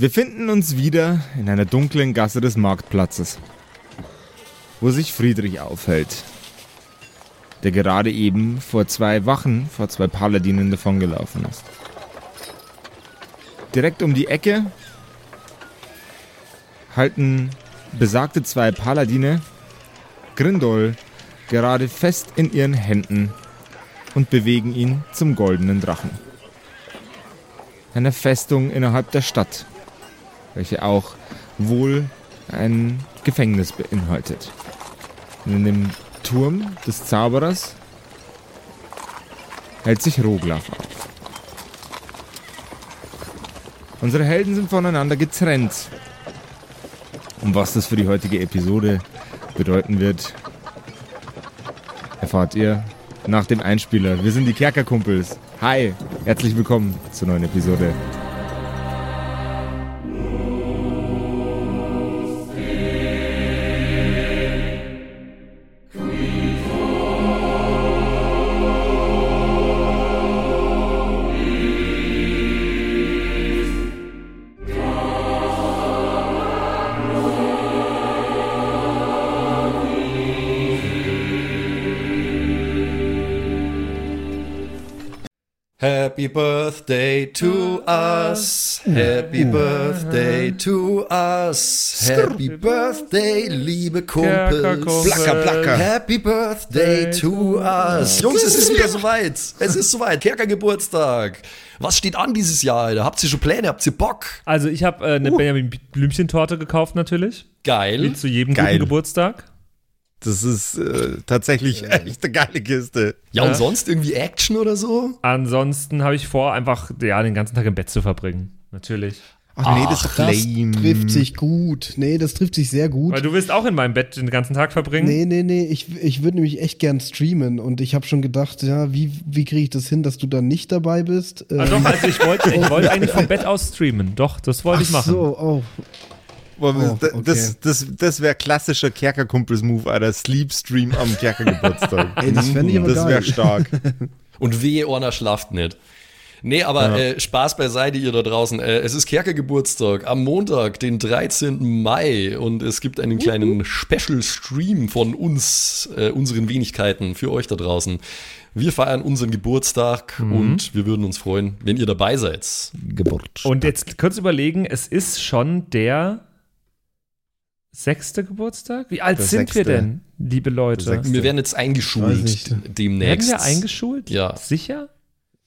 Wir finden uns wieder in einer dunklen Gasse des Marktplatzes, wo sich Friedrich aufhält, der gerade eben vor zwei Wachen, vor zwei Paladinen davongelaufen ist. Direkt um die Ecke halten besagte zwei Paladine Grindol gerade fest in ihren Händen und bewegen ihn zum goldenen Drachen. Eine Festung innerhalb der Stadt, welche auch wohl ein Gefängnis beinhaltet. Und in dem Turm des Zauberers hält sich Roglaf auf. Unsere Helden sind voneinander getrennt. Und was das für die heutige Episode bedeuten wird, erfahrt ihr nach dem Einspieler. Wir sind die Kerkerkumpels. Hi, herzlich willkommen zur neuen Episode. Birthday to us. Happy Birthday to us. Happy Birthday, liebe Kumpels. Placker, placker. Happy Birthday to us. Jungs, es ist wieder soweit. Es ist soweit. Kerkergeburtstag. Was steht an dieses Jahr, Alter? Habt ihr schon Pläne? Habt ihr Bock? Also ich habe äh, eine Benjamin Blümchen-Torte gekauft natürlich. Geil. Wie zu jedem Geil. guten Geburtstag. Das ist äh, tatsächlich echt eine geile Kiste. Ja, und Ja. sonst irgendwie Action oder so? Ansonsten habe ich vor, einfach ja, den ganzen Tag im Bett zu verbringen. Natürlich. Ach nee, das ist Das trifft sich gut. Nee, das trifft sich sehr gut. Weil du willst auch in meinem Bett den ganzen Tag verbringen. Nee, nee, nee, ich, ich würde nämlich echt gern streamen und ich habe schon gedacht, ja, wie, wie kriege ich das hin, dass du dann nicht dabei bist? Ah, doch, Ähm, also ich wollte ich wollte eigentlich vom Bett aus streamen. Doch, das wollte ich ach machen. so, oh. Boah, Oh, das okay. das, das, das wäre klassischer Kerkerkumpels-Move, Alter. Sleep-Stream am Kerkergeburtstag. Ey, das fänd ich aber Das wäre stark. Und wehe, Orna schlaft nicht. Nee, aber äh, Spaß beiseite, ihr da draußen. Äh, es ist Kerkergeburtstag am Montag, den 13. Mai. Und es gibt einen kleinen Special-Stream von uns, äh, unseren Wenigkeiten, für euch da draußen. Wir feiern unseren Geburtstag und wir würden uns freuen, wenn ihr dabei seid. Geburt. Und jetzt kurz überlegen, es ist schon der sechste Geburtstag? Wie alt Der sind wir sechste. denn, liebe Leute? Wir werden jetzt eingeschult nicht. demnächst. Werden wir eingeschult? Ja. Sicher?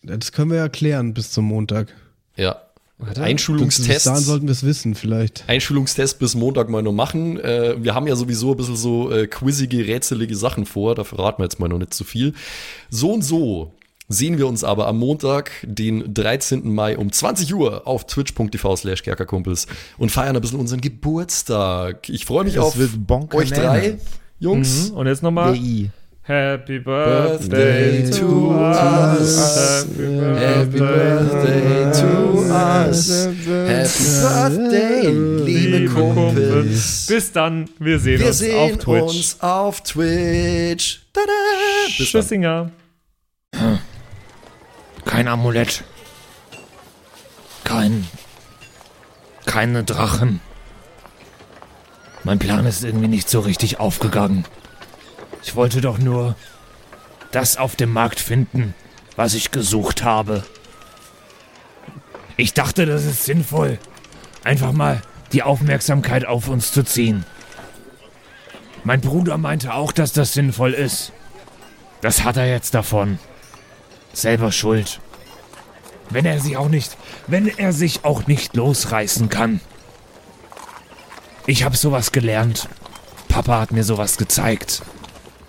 Das können wir ja klären bis zum Montag. Ja. Warte. Einschulungstest. dahin sollten wir es wissen, vielleicht. Einschulungstest bis Montag mal noch machen. Äh, wir haben ja sowieso ein bisschen so äh, quizzige, rätselige Sachen vor. Da verraten wir jetzt mal noch nicht zu viel. So und so sehen wir uns aber am Montag, den 13. Mai um 20 Uhr auf twitch.tv slash kerkerkumpels und feiern ein bisschen unseren Geburtstag. Ich freue mich Es auf euch drei, Jungs. Mhm. Und jetzt nochmal. Happy Birthday Birthday to us. us. Happy Happy Birthday to us. Happy Birthday, liebe Liebe Kumpels. Bis dann. Wir sehen Wir uns sehen auf Twitch. uns auf Twitch. Tada! Bis dann. Kein Amulett. Kein. Keine Drachen. Mein Plan ist irgendwie nicht so richtig aufgegangen. Ich wollte doch nur das auf dem Markt finden, was ich gesucht habe. Ich dachte, das ist sinnvoll, einfach mal die Aufmerksamkeit auf uns zu ziehen. Mein Bruder meinte auch, dass das sinnvoll ist. Das hat er jetzt davon. Selber schuld. Wenn er sich auch nicht, wenn er sich auch nicht losreißen kann. Ich habe sowas gelernt. Papa hat mir sowas gezeigt.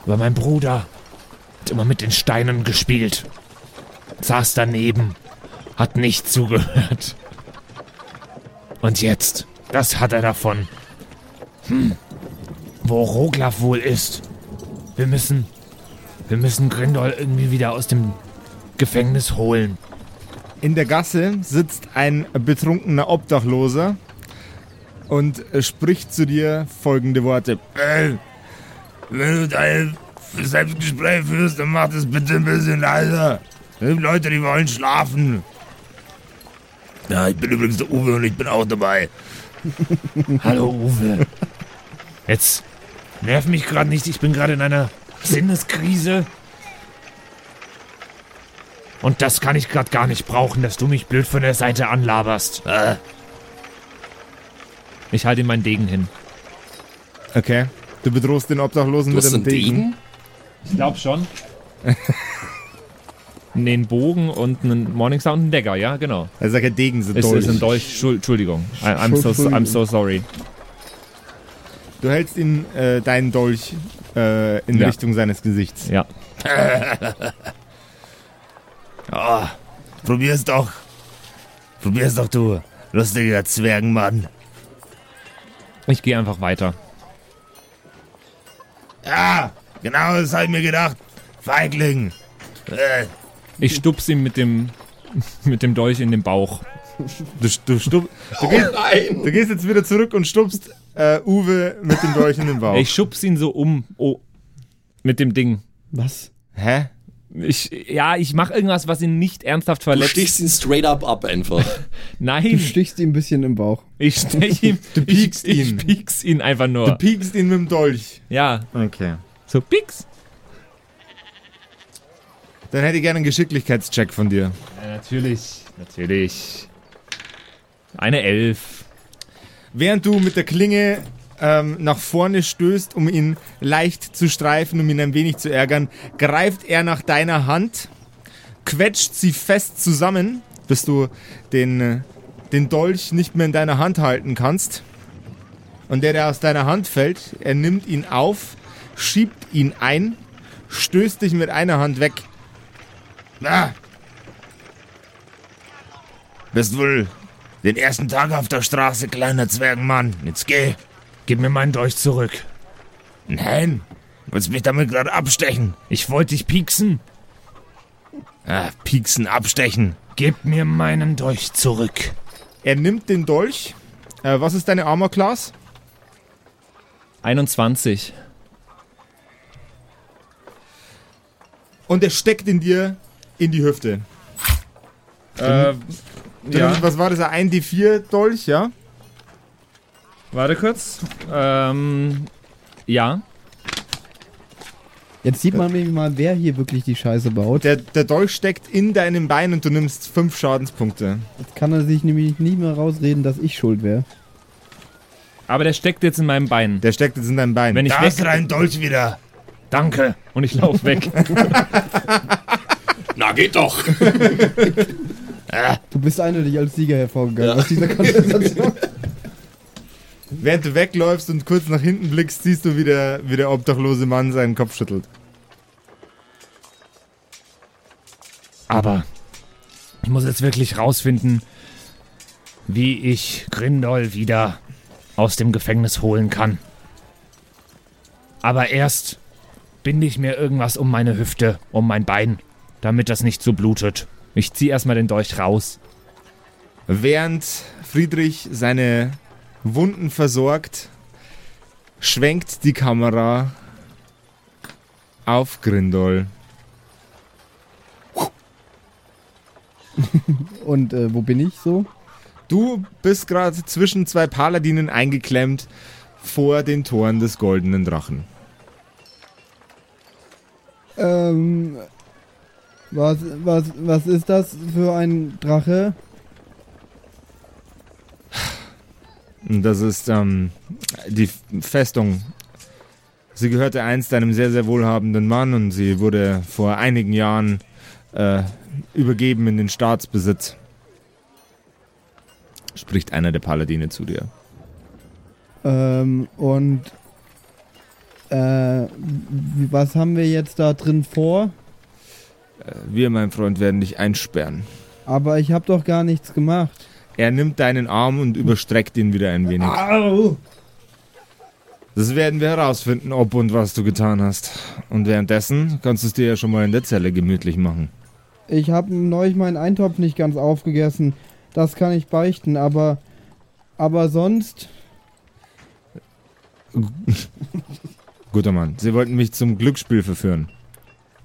Aber mein Bruder hat immer mit den Steinen gespielt. Saß daneben, hat nicht zugehört. Und jetzt, das hat er davon. Hm, wo Roglaf wohl ist. Wir müssen, wir müssen Grindol irgendwie wieder aus dem Gefängnis holen. In der Gasse sitzt ein betrunkener Obdachloser und spricht zu dir folgende Worte. Ey, wenn du dein Selbstgespräch führst, dann mach das bitte ein bisschen leiser. Es gibt Leute, die wollen schlafen. Ja, ich bin übrigens der Uwe und ich bin auch dabei. Hallo Uwe. Jetzt nerv mich gerade nicht, ich bin gerade in einer Sinneskrise. Und das kann ich gerade gar nicht brauchen, dass du mich blöd von der Seite anlaberst. Äh, Ich halte ihm meinen Degen hin. Okay. Du bedrohst den Obdachlosen Du mit hast dem einen Degen. Degen? Ich glaube schon. nee, einen Bogen und einen Morningstar und einen Dagger, ja, genau. Er sagt ja Degen sind Ist, Dolch. ist ein Dolch. Schul- Entschuldigung. I'm so, I'm so sorry. Du hältst ihn, äh, deinen Dolch, äh, in Ja. Richtung seines Gesichts. Ja. oh, probier's doch. Probier's doch, du lustiger Zwergenmann. Ich gehe einfach weiter. Ja, genau das habe ich mir gedacht. Feigling. Äh, Ich stups ihm mit dem, mit dem Dolch in den Bauch. Du, du, stup, du, gehst, Nein! du gehst jetzt wieder zurück und stupst äh, Uwe mit dem Dolch in den Bauch. Ich schubs ihn so um. Oh, mit dem Ding. Was? Hä? Ich, ja, ich mache irgendwas, was ihn nicht ernsthaft Du verletzt. stichst ihn straight up ab einfach. Du Nein, stichst ihm ein bisschen im Bauch. ich stech ihm. Du piekst ich, ihn. Ich pieks ihn einfach Du nur. piekst ihn mit dem Dolch. Ja, Okay. so pieks. Dann hätte ich gerne einen Geschicklichkeitscheck von dir. Ja, natürlich, natürlich. Eine Elf. Während du mit der Klinge ähm, nach vorne stößt, um ihn leicht zu streifen, um ihn ein wenig zu ärgern, greift er nach deiner Hand, quetscht sie fest zusammen, bis du den, äh, den Dolch nicht mehr in deiner Hand halten kannst. Und der, der aus deiner Hand fällt, er nimmt ihn auf, schiebt ihn ein, stößt dich mit einer Hand weg. na. Bist wohl den ersten Tag auf der Straße, kleiner Zwergenmann. Jetzt geh. Gib mir meinen Dolch zurück. Nein. Willst mich damit gerade abstechen? Ich wollte dich pieksen. Ah, pieksen, abstechen. Gib mir meinen Dolch zurück. Er nimmt den Dolch. Äh, was ist deine Armor Class? 21. Und er steckt in dir in die Hüfte. Äh, Du ja. Was war das? Ein D4-Dolch, ja? Warte kurz. Ähm, ja. Jetzt sieht man nämlich mal, wer hier wirklich die Scheiße baut. Der, der Dolch steckt in deinem Bein und du nimmst fünf Schadenspunkte. Jetzt kann er sich nämlich nicht mehr rausreden, dass ich schuld wäre. Aber der steckt jetzt in meinem Bein. Der steckt jetzt in deinem Bein. Wenn ich Da ist dein Dolch wieder. Danke. und ich lauf weg. Na, geht doch! Du bist eindeutig als Sieger hervorgegangen aus dieser Konversation. Während du wegläufst und kurz nach hinten blickst, siehst du, wie der, wie der obdachlose Mann seinen Kopf schüttelt. Aber ich muss jetzt wirklich rausfinden, wie ich Grindol wieder aus dem Gefängnis holen kann. Aber erst binde ich mir irgendwas um meine Hüfte, um mein Bein, damit das nicht so blutet. Ich zieh erstmal den Dolch raus. Während Friedrich seine Wunden versorgt, schwenkt die Kamera auf Grindol. Und äh, wo bin ich so? Du bist gerade zwischen zwei Paladinen eingeklemmt vor den Toren des goldenen Drachen. Ähm, was, was, was ist das für ein Drache? Und Das ist ähm, die Festung. Sie gehörte einst einem sehr, sehr wohlhabenden Mann und sie wurde vor einigen Jahren äh, übergeben in den Staatsbesitz. Spricht einer der Paladine zu dir. Ähm, und äh, was haben wir jetzt da drin vor? Äh, Wir, mein Freund, werden dich einsperren. Aber ich habe doch gar nichts gemacht. Er nimmt deinen Arm und überstreckt ihn wieder ein wenig. Au! Das werden wir herausfinden, ob und was du getan hast. Und währenddessen kannst du es dir ja schon mal in der Zelle gemütlich machen. Ich habe neulich meinen Eintopf nicht ganz aufgegessen. Das kann ich beichten, aber aber sonst Guter Mann, sie wollten mich zum Glücksspiel verführen.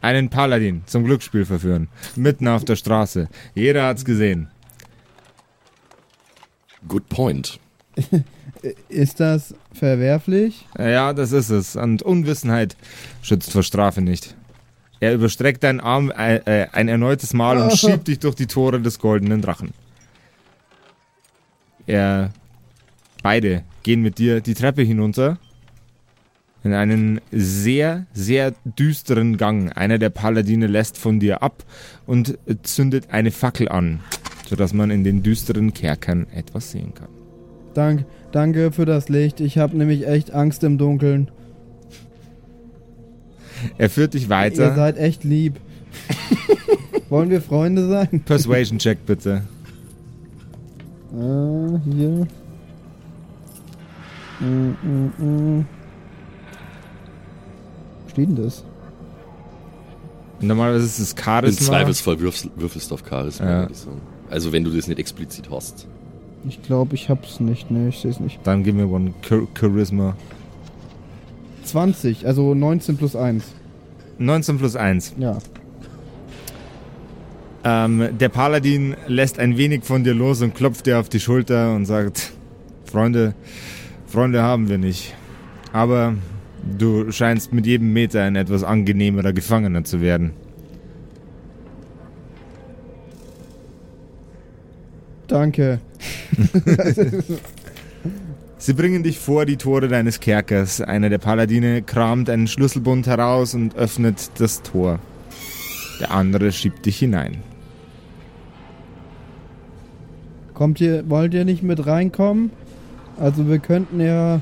Einen Paladin zum Glücksspiel verführen. Mitten auf der Straße. Jeder hat's gesehen. Good point. Ist das verwerflich? Ja, das ist es. Und Unwissenheit schützt vor Strafe nicht. Er überstreckt deinen Arm äh, äh, ein erneutes Mal und schiebt dich durch die Tore des goldenen Drachen. Er. Beide gehen mit dir die Treppe hinunter. In einen sehr, sehr düsteren Gang. Einer der Paladine lässt von dir ab und zündet eine Fackel an, sodass man in den düsteren Kerkern etwas sehen kann. Dank, danke für das Licht. Ich habe nämlich echt Angst im Dunkeln. Er führt dich Ihr weiter. seid echt lieb. Wollen wir Freunde sein? Persuasion Check bitte. Äh, hier. Mm, mm, mm. Steht denn das? Normalerweise ist es Im Charisma. Zweifelsfall würfelst, würfelst du auf Charisma. Ja. Also wenn du das nicht explizit hast. Ich glaube, ich hab's nicht. Ne, ich sehe es nicht. Dann gib mir one Char Charisma. 20, also 19 plus 1. 19 plus 1. Ja. Ähm, der Paladin lässt ein wenig von dir los und klopft dir auf die Schulter und sagt, Freunde, Freunde haben wir nicht. Aber du scheinst mit jedem Meter ein etwas angenehmerer Gefangener zu werden. Danke. Sie bringen dich vor die Tore deines Kerkers. Einer der Paladine kramt einen Schlüsselbund heraus und öffnet das Tor. Der andere schiebt dich hinein. Kommt ihr, wollt ihr nicht mit reinkommen? Also wir könnten ja,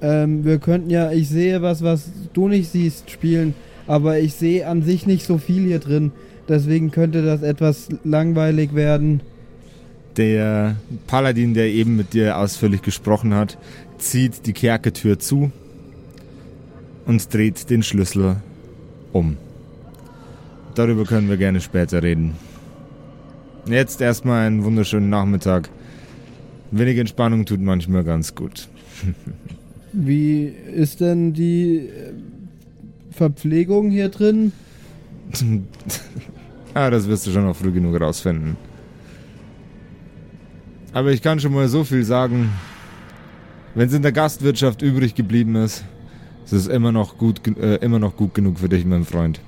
ähm, wir könnten ja, ich sehe was, was du nicht siehst, spielen, aber ich sehe an sich nicht so viel hier drin. Deswegen könnte das etwas langweilig werden. Der Paladin, der eben mit dir ausführlich gesprochen hat, zieht die Kerkertür zu und dreht den Schlüssel um. Darüber können wir gerne später reden. Jetzt erstmal einen wunderschönen Nachmittag. Wenig Entspannung tut manchmal ganz gut. Wie ist denn die äh, Verpflegung hier drin? ah, das wirst du schon noch früh genug rausfinden. Aber ich kann schon mal so viel sagen. Wenn es in der Gastwirtschaft übrig geblieben ist, ist es immer noch gut, äh, immer noch gut genug für dich, mein Freund.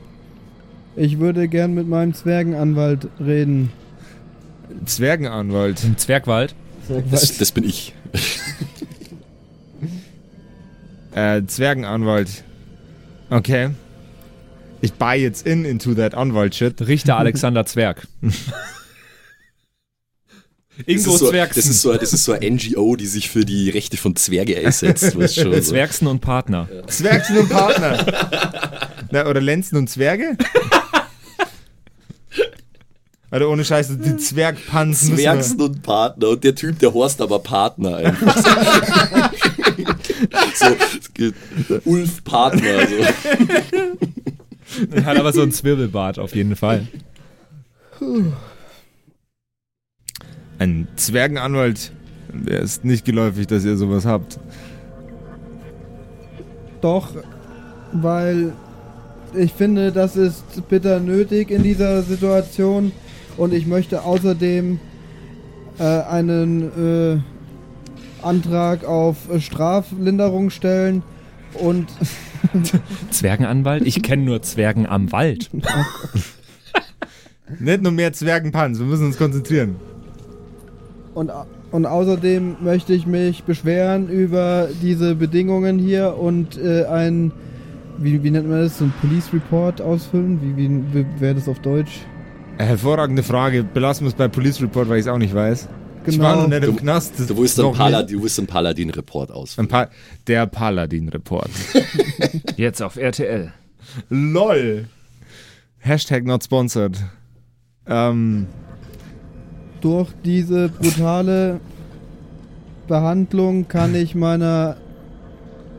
Ich würde gern mit meinem Zwergenanwalt reden. Zwergenanwalt. Im Zwergwald. Das, das bin ich. Äh, Zwergenanwalt. Okay. Ich buy jetzt in into that Anwalt-Shit. Richter Alexander Zwerg. Das Ingo ist, so, Zwergsen. das, ist so, das ist so eine NGO, die sich für die Rechte von Zwerge einsetzt. Weißt schon, so. Zwergsen und Partner. Zwergsen und Partner. Na, oder Lenzen und Zwerge? Oder ohne Scheiße, die Zwergpanzen. Zwergsen und Partner. Und der Typ, der horst aber Partner einfach. so, es gibt Ulf Partner. So. Hat aber so ein Zwirbelbart auf jeden Fall. Ein Zwergenanwalt, der ist nicht geläufig, dass ihr sowas habt. Doch, weil ich finde, das ist bitter nötig in dieser Situation und ich möchte außerdem äh, einen äh, Antrag auf Straflinderung stellen und Zwergenanwalt? Ich kenne nur Zwergen am Wald. Nicht nur mehr Zwergenpanz, wir müssen uns konzentrieren. Und, und außerdem möchte ich mich beschweren über diese Bedingungen hier und äh, ein, wie, wie nennt man das, so ein Police Report ausfüllen? Wie, wie, wie wäre das auf Deutsch? Hervorragende Frage. Belassen wir es bei Police Report, weil ich es auch nicht weiß. Ich war noch nicht im Du- Knast. das Du willst einen. Paladin, du willst einen Paladin-Report aus. Ein pa der Paladin-Report. Jetzt auf RTL. LOL. Hashtag not sponsored. Ähm, Durch diese brutale Behandlung kann ich meiner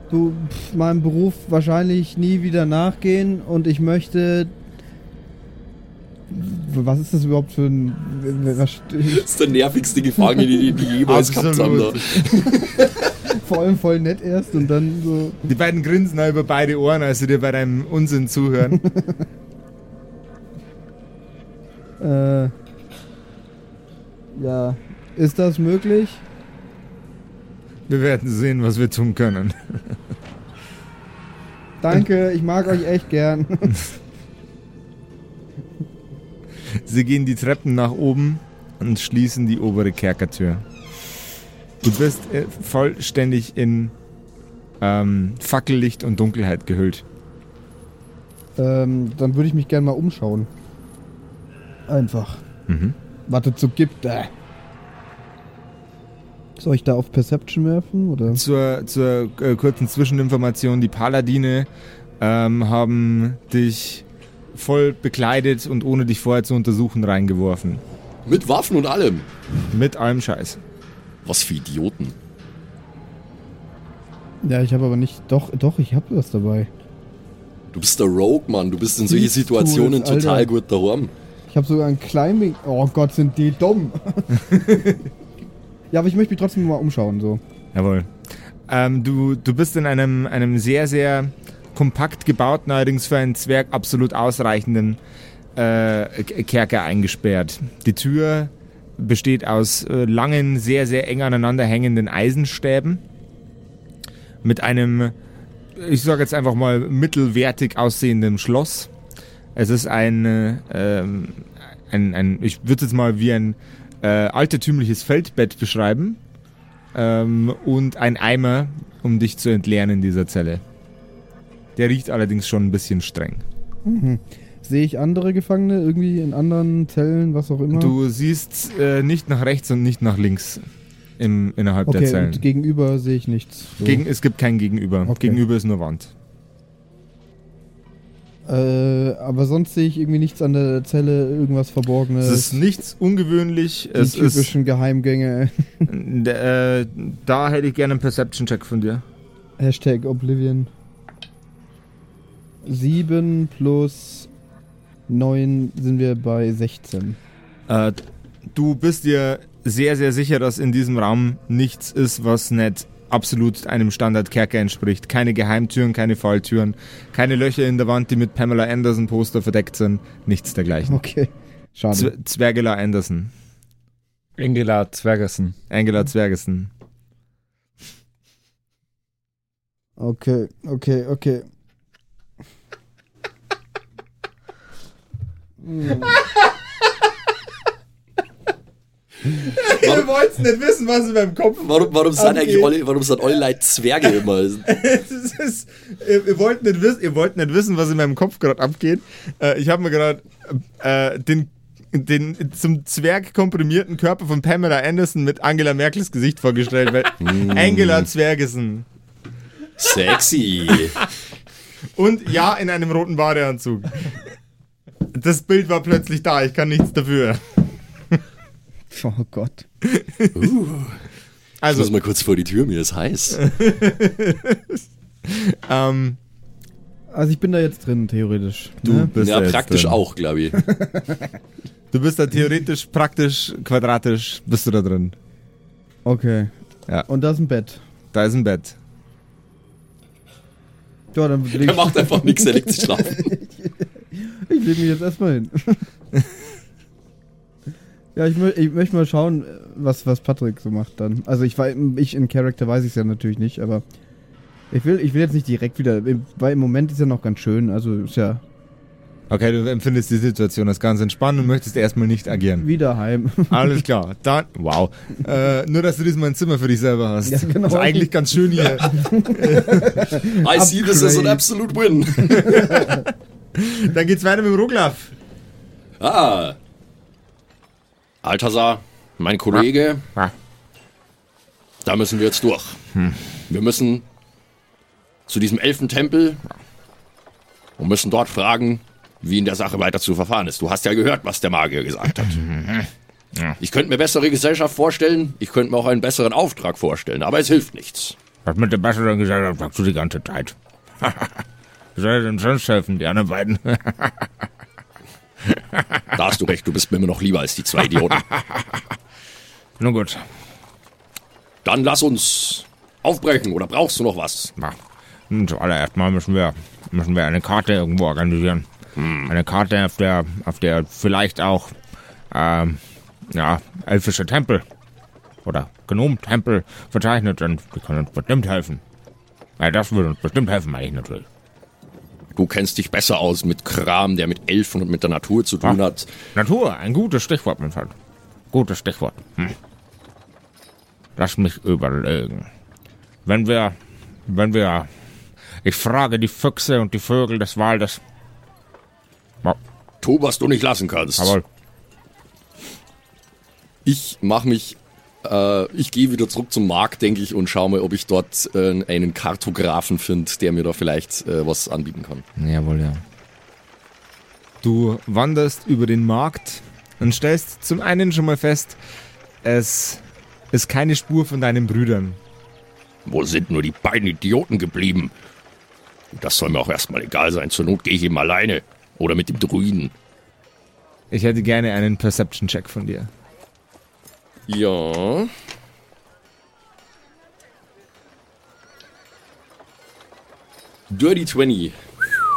du, pf, meinem Beruf wahrscheinlich nie wieder nachgehen und ich möchte was ist das überhaupt für ein was, Das ist der nervigste Gefangene, den die jemals gehabt haben. Da. Vor allem voll nett erst und dann so die beiden grinsen da über beide Ohren, als sie dir bei deinem Unsinn zuhören. Äh, ja. Ist das möglich? Wir werden sehen, was wir tun können. Danke, ich mag euch echt gern. Sie gehen die Treppen nach oben und schließen die obere Kerkertür. Du bist äh, vollständig in ähm, Fackellicht und Dunkelheit gehüllt. ähm, dann würde ich mich gern mal umschauen. Einfach. Mhm. Was es so gibt. Äh. Soll ich da auf Perception werfen? Oder? Zur, zur äh, kurzen Zwischeninformation, die Paladine ähm, haben dich voll bekleidet und ohne dich vorher zu untersuchen reingeworfen. Mit Waffen und allem. Mit allem Scheiß. Was für Idioten. Ja, ich habe aber nicht. Doch, doch, ich habe was dabei. Du bist der Rogue, Mann. Du bist in solche Thieves Situationen total Alter. gut daheim. Ich habe sogar ein Climbing. Oh Gott, sind die dumm. ja, aber ich möchte mich trotzdem mal umschauen. So. Jawohl. Ähm, du, du bist in einem, einem sehr, sehr kompakt gebauten, allerdings für einen Zwerg absolut ausreichenden äh, Kerker eingesperrt. Die Tür besteht aus äh, langen, sehr, sehr eng aneinander hängenden Eisenstäben mit einem, ich sage jetzt einfach mal, mittelwertig aussehenden Schloss. Es ist ein, äh, ähm, ein, ein ich würde es mal wie ein äh, altertümliches Feldbett beschreiben ähm, und ein Eimer, um dich zu entleeren in dieser Zelle. Der riecht allerdings schon ein bisschen streng. Mhm. Sehe ich andere Gefangene irgendwie in anderen Zellen, was auch immer? Du siehst äh, nicht nach rechts und nicht nach links im, innerhalb der okay, Zellen. und gegenüber sehe ich nichts. So. Gegen, es gibt kein Gegenüber. Okay. Gegenüber ist nur Wand. Äh, aber sonst sehe ich irgendwie nichts an der Zelle, irgendwas Verborgenes. Es ist nichts ungewöhnlich. die Es ist, typischen Geheimgänge. äh, da hätte ich gerne einen Perception-Check von dir. Hashtag Oblivion. 7 plus 9 sind wir bei 16. Äh, du bist dir sehr, sehr sicher, dass in diesem Raum nichts ist, was nicht absolut einem Standardkerker entspricht. Keine Geheimtüren, keine Falltüren, keine Löcher in der Wand, die mit Pamela Anderson Poster verdeckt sind. Nichts dergleichen. Okay. Schade. Z Zwergela Anderson. Ingela Zwergersen. Angela Zwergeson. Okay, okay, okay. Ihr wollt nicht wissen, was in meinem Kopf Warum, warum sind eigentlich alle, warum sind alle Leute Zwerge immer? Ist, ihr, wollt nicht wissen, ihr wollt nicht wissen, was in meinem Kopf gerade abgeht. Äh, ich habe mir gerade äh, den, den zum Zwerg komprimierten Körper von Pamela Anderson mit Angela Merkels Gesicht vorgestellt. Weil Angela Zwergesen. Sexy. Und ja, in einem roten Badeanzug. Das Bild war plötzlich da, ich kann nichts dafür. Oh Gott. Uh, ich Also, muss mal kurz vor die Tür, mir ist heiß. ähm, Also ich bin da jetzt drin, theoretisch. du ne? bist Ja, praktisch drin. auch, glaube ich. Du bist da theoretisch, praktisch, quadratisch, bist du da drin. Okay. Ja. Und da ist ein Bett. Da ist ein Bett. Ja, dann Er ich, macht einfach nichts, er legt sich schlafen. ich leg mich jetzt erstmal hin. Ja, ich, mö ich möchte mal schauen, was, was Patrick so macht dann. Also ich, ich in Character weiß ich es ja natürlich nicht, aber ich will, ich will jetzt nicht direkt wieder, weil im Moment ist ja noch ganz schön, also ist ja Okay, du empfindest die Situation als ganz entspannt und möchtest erstmal nicht agieren. wieder heim. Alles klar. Dann, wow. Äh, nur, dass du diesmal ein Zimmer für dich selber hast. Ja, genau. Das ist eigentlich ganz schön hier. I see this as an absolute win. Dann geht's weiter mit dem Ruglaf. Ah. Altasar, mein Kollege, Ah. da müssen wir jetzt durch. Wir müssen zu diesem Elfentempel und müssen dort fragen, wie in der Sache weiter zu verfahren ist. Du hast ja gehört, was der Magier gesagt hat. Ich könnte mir bessere Gesellschaft vorstellen, ich könnte mir auch einen besseren Auftrag vorstellen, aber es hilft nichts. Was mit dem Besseren gesagt hat, sagst du die ganze Zeit. Wie soll denn sonst helfen, die anderen beiden? Da hast du recht, du bist mir immer noch lieber als die zwei Idioten. Nun gut. Dann lass uns aufbrechen oder brauchst du noch was? Na, nun, zuallererst mal müssen wir, müssen wir eine Karte irgendwo organisieren. Eine Karte, auf der, auf der vielleicht auch, ähm, ja, elfische Tempel oder Gnomtempel verzeichnet sind. Die können uns bestimmt helfen. Ja, das würde uns bestimmt helfen, meine ich natürlich. Du kennst dich besser aus mit Kram, der mit Elfen und mit der Natur zu tun Ah. hat. Natur, ein gutes Stichwort, mein Freund. Gutes Stichwort. Hm. Lass mich überlegen. Wenn wir, wenn ich frage die Füchse und die Vögel des Waldes. Ja, Tu, was du nicht lassen kannst. jawohl. Ich mach mich, äh, ich gehe wieder zurück zum Markt, denke ich, und schaue mal, ob ich dort äh, einen Kartografen finde, der mir da vielleicht äh, was anbieten kann. Jawohl, ja. Du wanderst über den Markt und stellst zum einen schon mal fest, es ist keine Spur von deinen Brüdern. Wo sind nur die beiden Idioten geblieben? Das soll mir auch erstmal egal sein. Zur Not gehe ich eben alleine. Oder mit dem Druiden. Ich hätte gerne einen Perception-Check von dir. Ja. Dirty 20.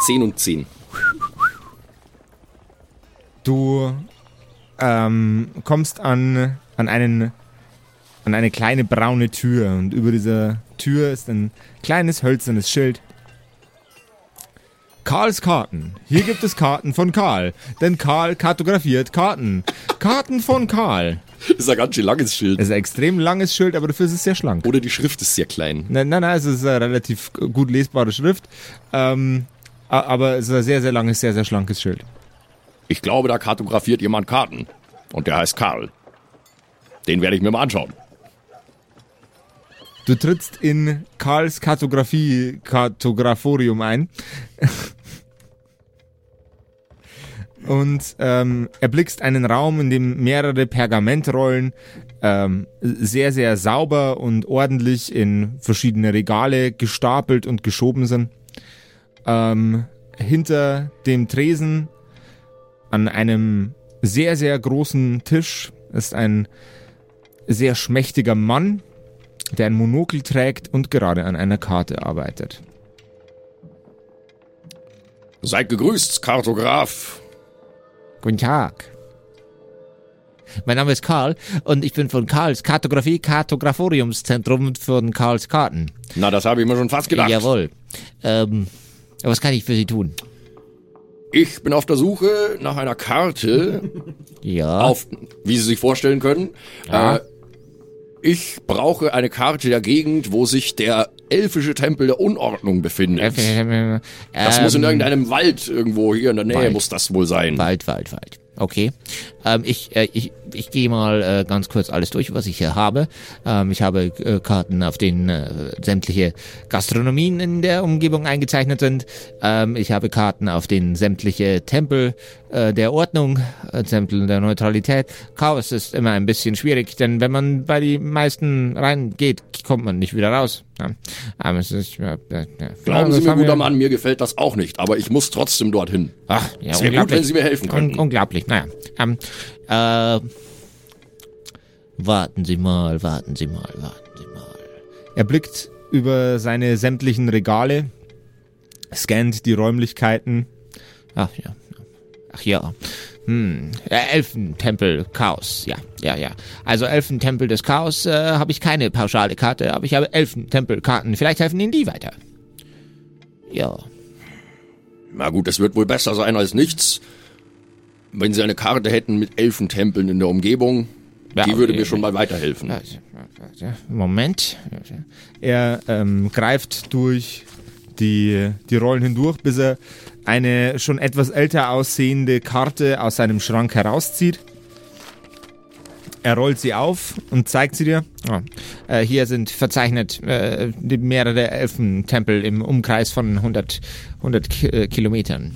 10 und 10. Du ähm, kommst an, an, einen, an eine kleine braune Tür und über dieser Tür ist ein kleines hölzernes Schild. Karls Karten. Hier gibt es Karten von Karl, denn Karl kartografiert Karten. Karten von Karl. Das ist ein ganz schön langes Schild. Es ist ein extrem langes Schild, aber dafür ist es sehr schlank. Oder die Schrift ist sehr klein. Nein, nein, nein, es ist eine relativ gut lesbare Schrift, ähm, aber es ist ein sehr, sehr langes, sehr, sehr schlankes Schild. Ich glaube, da kartografiert jemand Karten. Und der heißt Karl. Den werde ich mir mal anschauen. Du trittst in Karls Kartografie, Kartograforium ein. Und ähm, erblickst einen Raum, in dem mehrere Pergamentrollen ähm, sehr, sehr sauber und ordentlich in verschiedene Regale gestapelt und geschoben sind. Ähm, hinter dem Tresen an einem sehr, sehr großen Tisch ist ein sehr schmächtiger Mann, der ein Monokel trägt und gerade an einer Karte arbeitet. Seid gegrüßt, Kartograf. Guten Tag. Mein Name ist Karl und ich bin von Karls Kartografie Kartograforiumszentrum von Karls Karten. Na, das habe ich mir schon fast gedacht. Jawohl. Ähm, was kann ich für Sie tun? Ich bin auf der Suche nach einer Karte, Ja. auf, wie Sie sich vorstellen können. Ja. Äh, ich brauche eine Karte der Gegend, wo sich der elfische Tempel der Unordnung befindet. Ähm, Das muss in irgendeinem Wald irgendwo hier in der Nähe Wald. muss das wohl sein. Wald, Wald, Wald. Okay. Ähm, ich, äh, ich, ich gehe mal äh, ganz kurz alles durch, was ich hier habe. Ähm, ich habe äh, Karten, auf denen äh, sämtliche Gastronomien in der Umgebung eingezeichnet sind. Ähm, ich habe Karten, auf denen sämtliche Tempel äh, der Ordnung, äh, Tempel der Neutralität. Chaos ist immer ein bisschen schwierig, denn wenn man bei die meisten reingeht, kommt man nicht wieder raus. Ja. Aber es ist, ja, ja. Glauben Sie mir, guter Mann, mir gefällt das auch nicht, aber ich muss trotzdem dorthin. Ach, ja, Es wäre gut, wenn Sie mir helfen Un könnten. unglaublich, naja. Ähm, äh, warten Sie mal, warten Sie mal, warten Sie mal. Er blickt über seine sämtlichen Regale, scannt die Räumlichkeiten. Ach ja. Ach ja. Hm. Äh, Elfentempel Chaos. Ja, ja, ja. Also Elfentempel des Chaos äh, habe ich keine pauschale Karte, aber ich habe Elfentempelkarten. Vielleicht helfen Ihnen die weiter. Ja. Na gut, es wird wohl besser sein als nichts. Wenn Sie eine Karte hätten mit Elfentempeln in der Umgebung, Ja, die würde mir schon mal weiterhelfen. Moment. Er ähm, greift durch die, die Rollen hindurch, bis er eine schon etwas älter aussehende Karte aus seinem Schrank herauszieht. Er rollt sie auf und zeigt sie dir. Oh. Äh, hier sind verzeichnet äh, mehrere Elfentempel im Umkreis von 100, 100 Ki äh, Kilometern.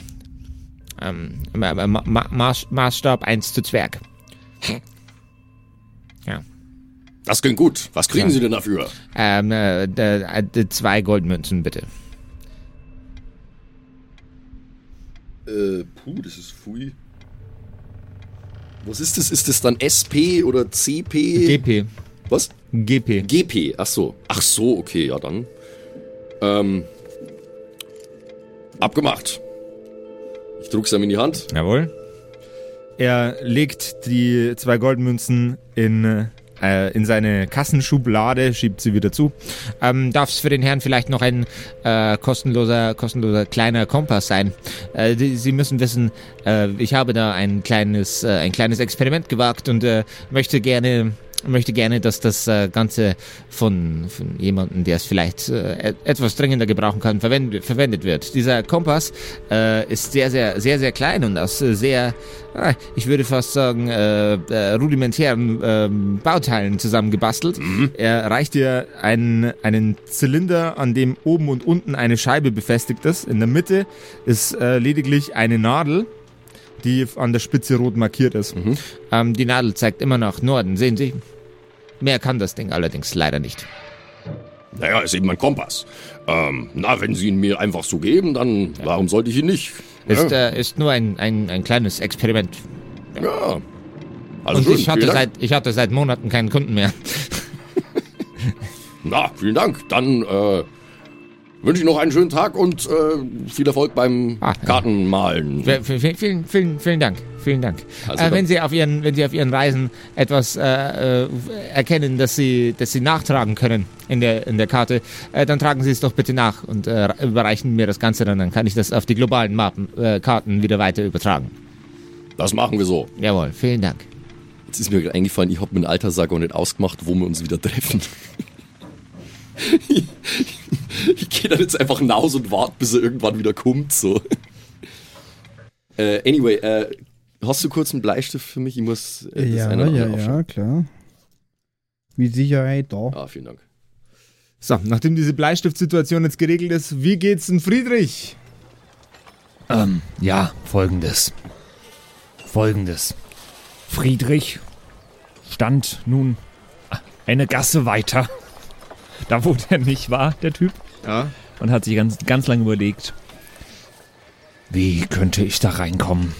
Ähm, ma ma Maß Maßstab 1 zu Zwerg. Ja. Das klingt gut. Was kriegen Sie denn dafür? Ähm, äh, äh, zwei Goldmünzen bitte. Äh, puh, das ist Fui. Was ist das? Ist das dann SP oder CP? GP. Was? GP. GP, ach so. Ach so, okay, ja dann. Ähm. Abgemacht. Ich drück's ihm in die Hand. Jawohl. Er legt die zwei Goldmünzen in äh, äh, in seine Kassenschublade, schiebt sie wieder zu. Ähm, Darf es für den Herrn vielleicht noch ein äh, kostenloser, kostenloser kleiner Kompass sein? Äh, die, sie müssen wissen, äh, ich habe da ein kleines, äh, ein kleines Experiment gewagt und äh, möchte gerne möchte gerne, dass das äh, Ganze von, von jemandem, der es vielleicht äh, et- etwas dringender gebrauchen kann, verwendet, verwendet wird. Dieser Kompass äh, ist sehr, sehr, sehr, sehr klein und aus äh, sehr, ah, ich würde fast sagen, äh, äh, rudimentären ähm, Bauteilen zusammengebastelt. Er reicht dir einen, einen Zylinder, an dem oben und unten eine Scheibe befestigt ist. In der Mitte ist lediglich eine Nadel die an der Spitze rot markiert ist. Ähm, die Nadel zeigt immer nach Norden, sehen Sie? Mehr kann das Ding allerdings leider nicht. Naja, ist eben mein Kompass. Ähm, na, wenn Sie ihn mir einfach so geben, dann warum sollte ich ihn nicht? Ist, ja, äh, ist nur ein, ein, ein kleines Experiment. ja. Also Und schön, ich hatte, seit, ich hatte seit Monaten keinen Kunden mehr. Na, vielen Dank. Dann äh, wünsche ich noch einen schönen Tag und äh, viel Erfolg beim ja. Kartenmalen. Vielen, vielen, vielen Dank. Vielen Dank. Also äh, wenn Sie auf Ihren, wenn Sie auf Ihren Reisen etwas äh, äh, erkennen, dass Sie, dass Sie nachtragen können in der, in der Karte, äh, dann tragen Sie es doch bitte nach und äh, überreichen mir das Ganze dann. Dann kann ich das auf die globalen Mappen, Karten wieder weiter übertragen. Das machen wir so. Jawohl, vielen Dank. Jetzt ist mir gerade eingefallen, ich habe Alterssager auch nicht ausgemacht, wo wir uns wieder treffen. Ich gehe dann jetzt einfach nach Hause und warte, bis er irgendwann wieder kommt. So. Äh, anyway, äh, hast du kurz einen Bleistift für mich? Ich muss äh, das ja, eine oder ja, ja, klar. Mit Sicherheit da. Ah, vielen Dank. So, nachdem diese Bleistiftsituation jetzt geregelt ist, wie geht's denn Friedrich? Ähm, ja, folgendes. Folgendes. Friedrich stand nun eine Gasse weiter. Da, wo der nicht war, der Typ. Ja. Und hat sich ganz, ganz lange überlegt. Wie könnte ich da reinkommen?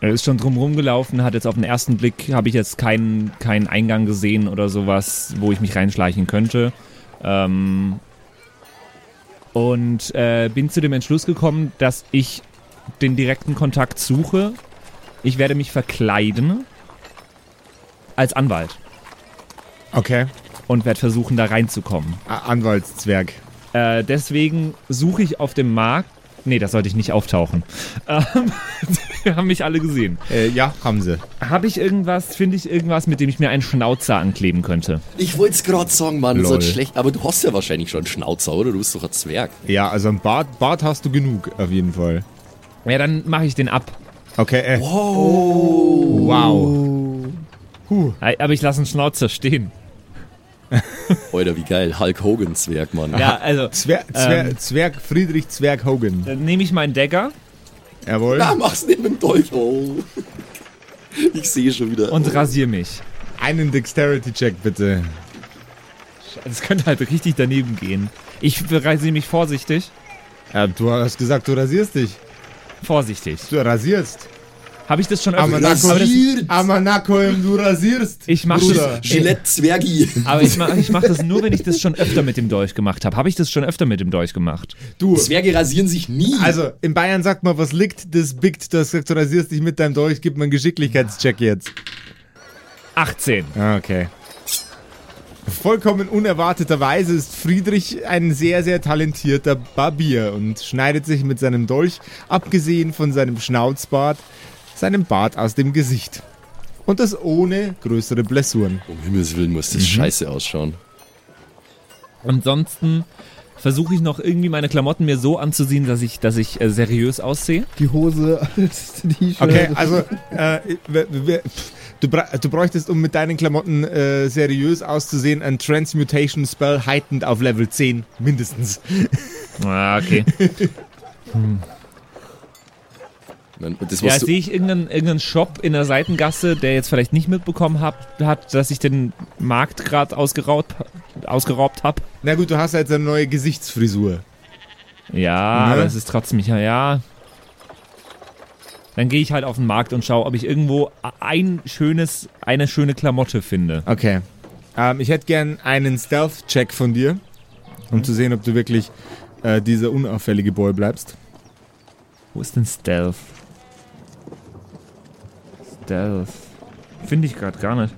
Er ist schon drumherum gelaufen, hat jetzt auf den ersten Blick, habe ich jetzt keinen, keinen Eingang gesehen oder sowas, wo ich mich reinschleichen könnte. Ähm, und äh, bin zu dem Entschluss gekommen, dass ich den direkten Kontakt suche. Ich werde mich verkleiden als Anwalt Okay. Und werde versuchen, da reinzukommen. Anwaltszwerg. Äh, deswegen suche ich auf dem Markt. Nee, das sollte ich nicht auftauchen. Ähm, die haben mich alle gesehen. Äh, ja, haben sie. Habe ich irgendwas, finde ich irgendwas, mit dem ich mir einen Schnauzer ankleben könnte? Ich wollte es gerade sagen, Mann, Lol. ist schlecht. Aber du hast ja wahrscheinlich schon einen Schnauzer, oder? Du bist doch ein Zwerg. Ja, also ein Bart, Bart hast du genug, auf jeden Fall. Ja, dann mache ich den ab. Okay, äh, Oh. wow. Huh. Aber ich lasse einen Schnauzer stehen. Alter, wie geil. Hulk Hogan Zwerg, Mann. Ja, also Zwer Zwer Ähm. Zwerg Friedrich Zwerg Hogan. dann nehme ich meinen Dagger Jawohl. Na, mach's mit dem Dolch. Oh. Ich sehe schon wieder. und rasiere mich. Einen Dexterity-Check bitte. Das könnte halt richtig daneben gehen. Ich rasiere mich vorsichtig. Ja, du hast gesagt, du rasierst dich. Vorsichtig. Du rasierst. Habe ich das schon öfter aber, das, Amanakoim, du rasierst. Ich mach Bruder. das- Gillette Zwergi. aber ich mache ich mach das nur, wenn ich das schon öfter mit dem Dolch gemacht habe. Habe ich das schon öfter mit dem Dolch gemacht? Du. Zwerge rasieren sich nie. Also, in Bayern sagt man, was liegt, das biegt. Du hast gesagt, du rasierst dich mit deinem Dolch. Gib mir einen Geschicklichkeitscheck jetzt. 18. Ah, Okay. Vollkommen unerwarteterweise ist Friedrich ein sehr, sehr talentierter Barbier und schneidet sich mit seinem Dolch, abgesehen von seinem Schnauzbart, seinem Bart aus dem Gesicht. Und das ohne größere Blessuren. um Himmels Willen muss das scheiße ausschauen. Ansonsten versuche ich noch irgendwie meine Klamotten mir so anzuziehen, dass ich, dass ich äh, seriös aussehe. Die Hose als T-Shirt. Okay, also äh, du, du bräuchtest, um mit deinen Klamotten äh, seriös auszusehen, ein Transmutation Spell heightened auf Level 10 mindestens. Ah, okay. Das, Ja, sehe ich irgendeinen, irgendeinen Shop in der Seitengasse, der jetzt vielleicht nicht mitbekommen hat, hat dass ich den Markt gerade ausgeraubt, ausgeraubt habe. Na gut, du hast jetzt eine neue Gesichtsfrisur. Ja, Ne? aber es ist trotzdem nicht, ja. Dann gehe ich halt auf den Markt und schaue, ob ich irgendwo ein schönes, eine schöne Klamotte finde. Okay. Ähm, ich hätte gern einen Stealth-Check von dir, um zu sehen, ob du wirklich äh, dieser unauffällige Boy bleibst. Wo ist denn Stealth? Stealth. Finde ich gerade gar nicht.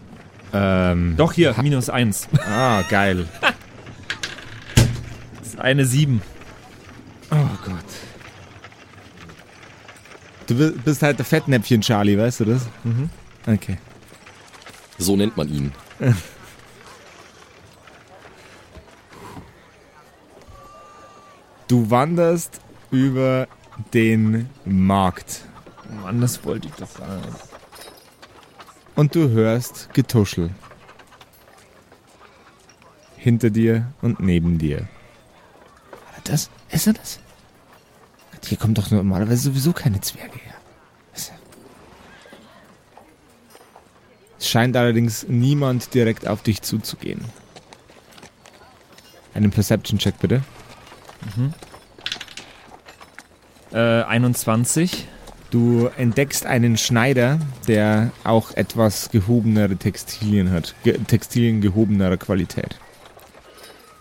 Ähm, Doch, hier, minus eins. Ah, geil. Das ist eine sieben. Oh Gott. Du bi- bist halt der Fettnäpfchen Charlie, weißt du das? Mhm. Okay. So nennt man ihn. Du wanderst über den Markt Mann, das wollte ich doch gar nicht. Und du hörst Getuschel. Hinter dir und neben dir. War das? Ist er das? Hier kommen doch normalerweise sowieso keine Zwerge her. Es scheint allerdings niemand direkt auf dich zuzugehen. Einen Perception-Check bitte. Äh, 21. Du entdeckst einen Schneider, der auch etwas gehobenere Textilien hat. Ge Textilien gehobenerer Qualität.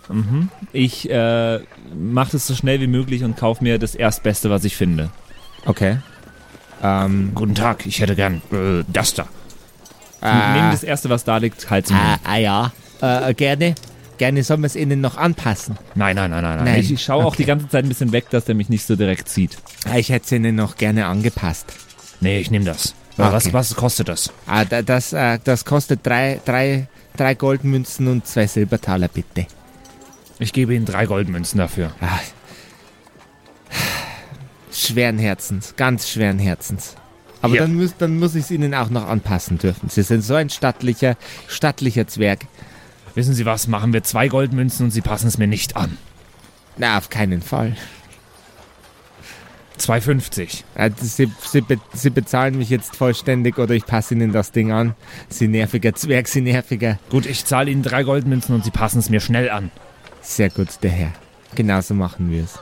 Mhm. Ich äh, mache das so schnell wie möglich und kaufe mir das Erstbeste, was ich finde. Okay. Ähm, Guten Tag, ich hätte gern äh, das da. Nehme das Erste, was da liegt, halt zum ah, ah ja, äh, gerne. Gerne sollen wir es Ihnen noch anpassen. Nein, nein, nein, nein, nein. Ich, schaue auch Okay. die ganze Zeit ein bisschen weg, dass der mich nicht so direkt sieht. Ah, Ich hätte es Ihnen noch gerne angepasst. Nee, ich nehme das. Äh, Okay. Was, was kostet das? Ah, da- das, äh, das kostet drei, drei, drei Goldmünzen und zwei Silbertaler, bitte. Ich gebe Ihnen drei Goldmünzen dafür. Ah. Schweren Herzens, ganz schweren Herzens. Aber Hier. dann, muss, dann muss ich es Ihnen auch noch anpassen dürfen. Sie sind so ein stattlicher, stattlicher Zwerg. Wissen Sie was, machen wir zwei Goldmünzen und Sie passen es mir nicht an. Na, auf keinen Fall. 2,50. Äh, Sie, Sie, Sie bezahlen mich jetzt vollständig oder ich passe Ihnen das Ding an. Sie nerviger Zwerg, Sie nerviger. Gut, ich zahle Ihnen drei Goldmünzen und Sie passen es mir schnell an. Sehr gut, der Herr. Genauso machen wir es.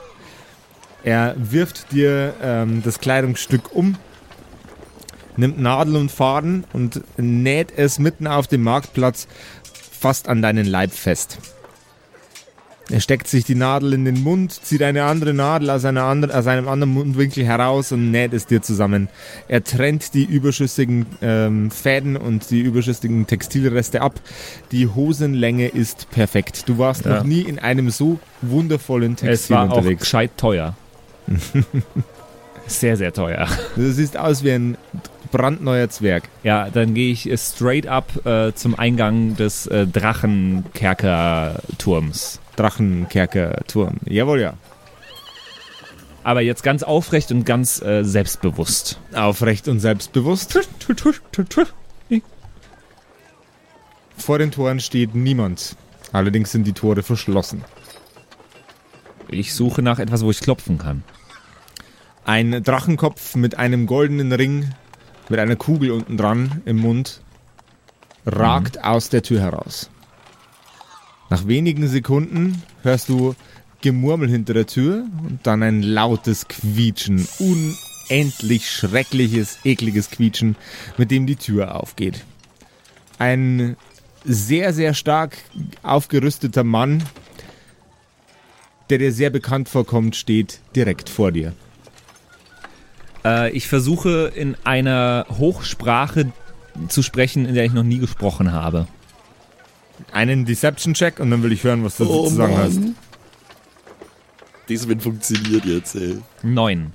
Er wirft dir ähm, das Kleidungsstück um, nimmt Nadel und Faden und näht es mitten auf dem Marktplatz fast an deinen Leib fest. Er steckt sich die Nadel in den Mund, zieht eine andere Nadel aus, anderen, aus einem anderen Mundwinkel heraus und näht es dir zusammen. Er trennt die überschüssigen ähm, Fäden und die überschüssigen Textilreste ab. Die Hosenlänge ist perfekt. Du warst Ja. noch nie in einem so wundervollen Es Textil war auch unterwegs. gescheit teuer. sehr, sehr teuer. Du siehst aus wie ein brandneuer Zwerg. Ja, dann gehe ich äh, straight up äh, zum Eingang des äh, Drachenkerkerturms. Drachenkerker-Turm. Jawohl, ja. Aber jetzt ganz aufrecht und ganz äh, selbstbewusst. Aufrecht und selbstbewusst. Vor den Toren steht niemand. Allerdings sind die Tore verschlossen. Ich suche nach etwas, wo ich klopfen kann. Ein Drachenkopf mit einem goldenen Ring, mit einer Kugel unten dran im Mund, ragt aus der Tür heraus. Nach wenigen Sekunden hörst du Gemurmel hinter der Tür und dann ein lautes Quietschen. Unendlich schreckliches, ekliges Quietschen, mit dem die Tür aufgeht. Ein sehr, sehr stark aufgerüsteter Mann, der dir sehr bekannt vorkommt, steht direkt vor dir. Äh, ich versuche in einer Hochsprache zu sprechen, in der ich noch nie gesprochen habe. Einen Deception-Check und dann will ich hören, was du Oh zu sagen hast. Wird funktioniert jetzt, ey. Neun.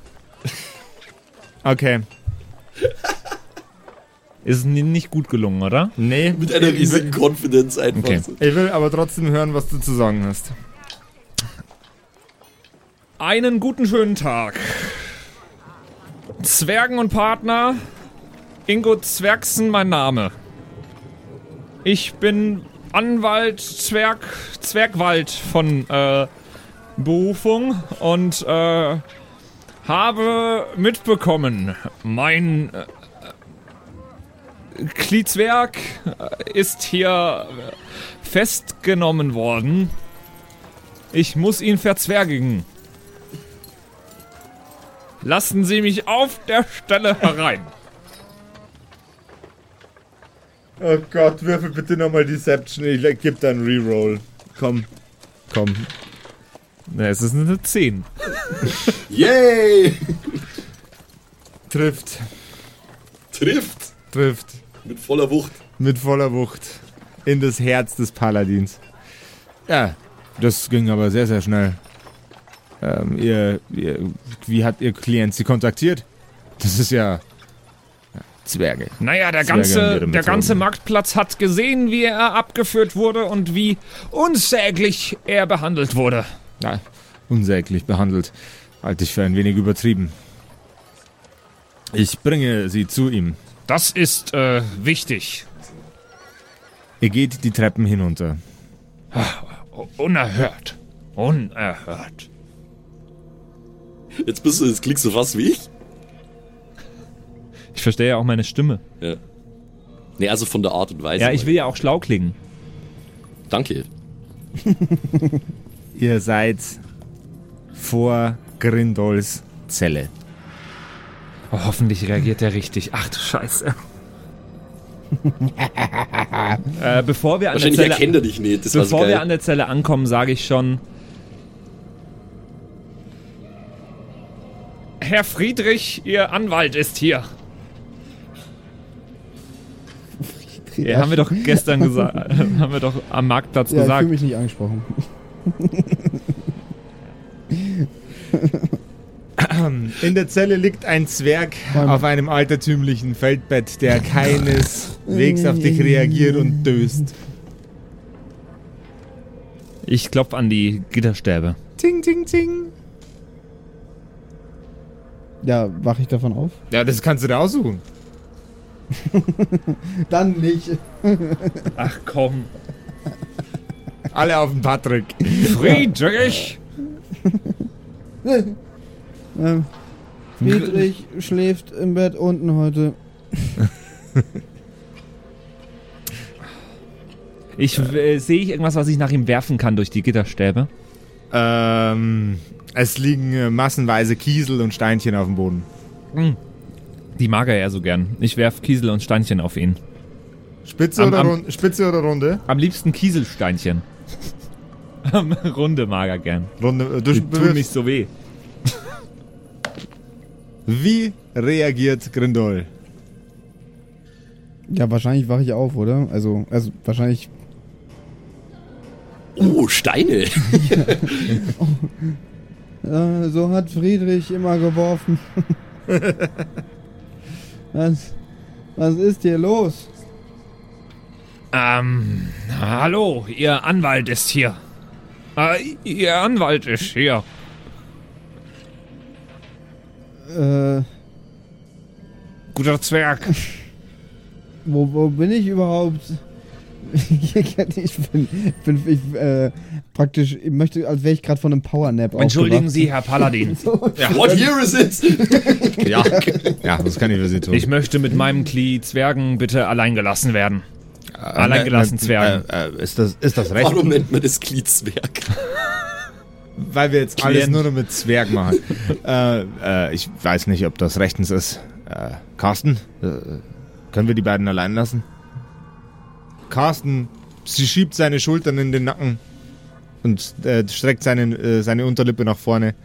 Okay. Ist nicht gut gelungen, oder? Nee, Mit einer riesigen Confidence einfach. Okay. ich will aber trotzdem hören, was du zu sagen hast. Einen guten schönen Tag. Zwergen und Partner, Ingo Zwergsen mein Name. Ich bin Anwalt Zwerg, Zwergwald von äh, Berufung und äh, habe mitbekommen, mein äh, Kliezwerg äh, ist hier festgenommen worden. Ich muss ihn verzwergigen. Lassen Sie mich auf der Stelle herein. Oh Gott, würfel bitte nochmal Deception. Ich geb da einen Reroll. Komm. Komm. Na, es ist eine 10. Yay! Trifft. Trifft. Trifft. Mit voller Wucht. Mit voller Wucht. in das Herz des Paladins. Ja, das ging aber sehr, sehr schnell. Ähm, ihr, ihr, wie hat Ihr Klient Sie kontaktiert? Das ist ja, Zwerge. Naja, der Zwerge ganze, der ganze Marktplatz hat gesehen, wie er abgeführt wurde und wie unsäglich er behandelt wurde. Ja, unsäglich behandelt. Halte ich für ein wenig übertrieben. Ich bringe Sie zu ihm. Das ist äh, wichtig. Ihr geht die Treppen hinunter. Unerhört. Unerhört. Jetzt bist du, jetzt klingst du fast wie ich. Ich verstehe ja auch meine Stimme. Ja. Nee, also von der Art und Weise. Ja, ich will ja auch schlau klingen. Danke. Ihr seid vor Grindols Zelle. Oh, hoffentlich reagiert er richtig. Ach du Scheiße. äh, bevor wir an der Zelle, erkennt dich nicht. Das war so bevor wir an der Zelle ankommen, sage ich schon, Herr Friedrich, Ihr Anwalt ist hier. ja, haben wir doch gestern gesagt, haben wir doch am Marktplatz Ja, ich gesagt. fühle mich nicht angesprochen. In der Zelle liegt ein Zwerg auf einem altertümlichen Feldbett, der keineswegs auf dich reagiert und döst. Ich klopf an die Gitterstäbe. Ting, ting, ting. Ja, wache ich davon auf? Ja, das kannst du dir aussuchen. Dann nicht. Ach komm. Alle auf den Patrick. Friedrich! Ähm, Friedrich schläft im Bett unten heute. Ich äh, sehe ich irgendwas, was ich nach ihm werfen kann durch die Gitterstäbe. Ähm, es liegen äh, massenweise Kiesel und Steinchen auf dem Boden. Die mag er ja so gern. Ich werf Kiesel und Steinchen auf ihn. Spitze, Am- oder, am- Rund, Spitze oder Runde? Am liebsten Kieselsteinchen. Runde mag er gern. Runde. äh, Du bewirfst- nicht so weh. Wie reagiert Grindol? Ja, wahrscheinlich wache ich auf, oder? Also, also wahrscheinlich. Oh, Steine. Äh, so hat Friedrich immer geworfen. was, was ist hier los? Ähm, hallo, Ihr Anwalt ist hier. Äh, Ihr Anwalt ist hier. Äh, Guter Zwerg. wo, wo bin ich überhaupt? ich bin, bin ich, äh, praktisch, ich möchte, als wäre ich gerade von einem Powernap Entschuldigen aufgewacht. Sie, Herr Paladin. What year is it? Ja. ja, das kann ich für Sie tun. Ich möchte mit meinem Klee Zwergen bitte allein gelassen werden. Äh, alleingelassen Zwergen. Äh, äh, ist, das, ist das recht? Warum nennt man das Gliedzwerg? Weil wir jetzt alles nur noch mit Zwerg machen. äh, äh, ich weiß nicht, ob das rechtens ist. Äh, Carsten, äh, können wir die beiden allein lassen? Carsten, sie schiebt seine Schultern in den Nacken und äh, streckt seinen, äh, seine Unterlippe nach vorne.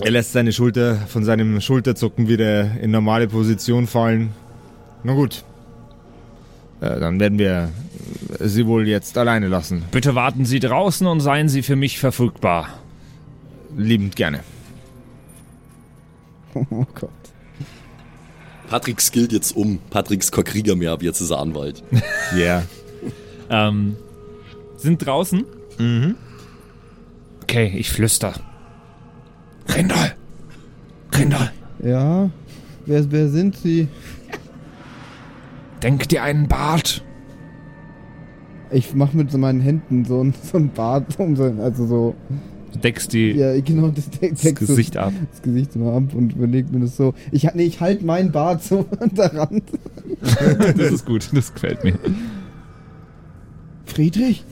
Er lässt seine Schulter von seinem Schulterzucken wieder in normale Position fallen. Na gut. Äh, dann werden wir sie wohl jetzt alleine lassen. Bitte warten Sie draußen und seien Sie für mich verfügbar. Liebend gerne. Oh Gott. Patrick skillt jetzt um. Patricks kein Krieger mehr, ab jetzt ist er Anwalt. Yeah. Ähm, sind draußen? Okay, ich flüster. Grindel! Grindel! Ja, wer, wer sind Sie? Denk dir einen Bart. Ich mach mit so meinen Händen so ein, so ein Bart um so, also so, deckst die, ja, genau, das, das, das Gesicht ab. das Gesicht so ab und überleg mir das so. Ich, nee, ich halte meinen Bart so an der Rand. Das ist gut, das gefällt mir. Ja, Friedrich?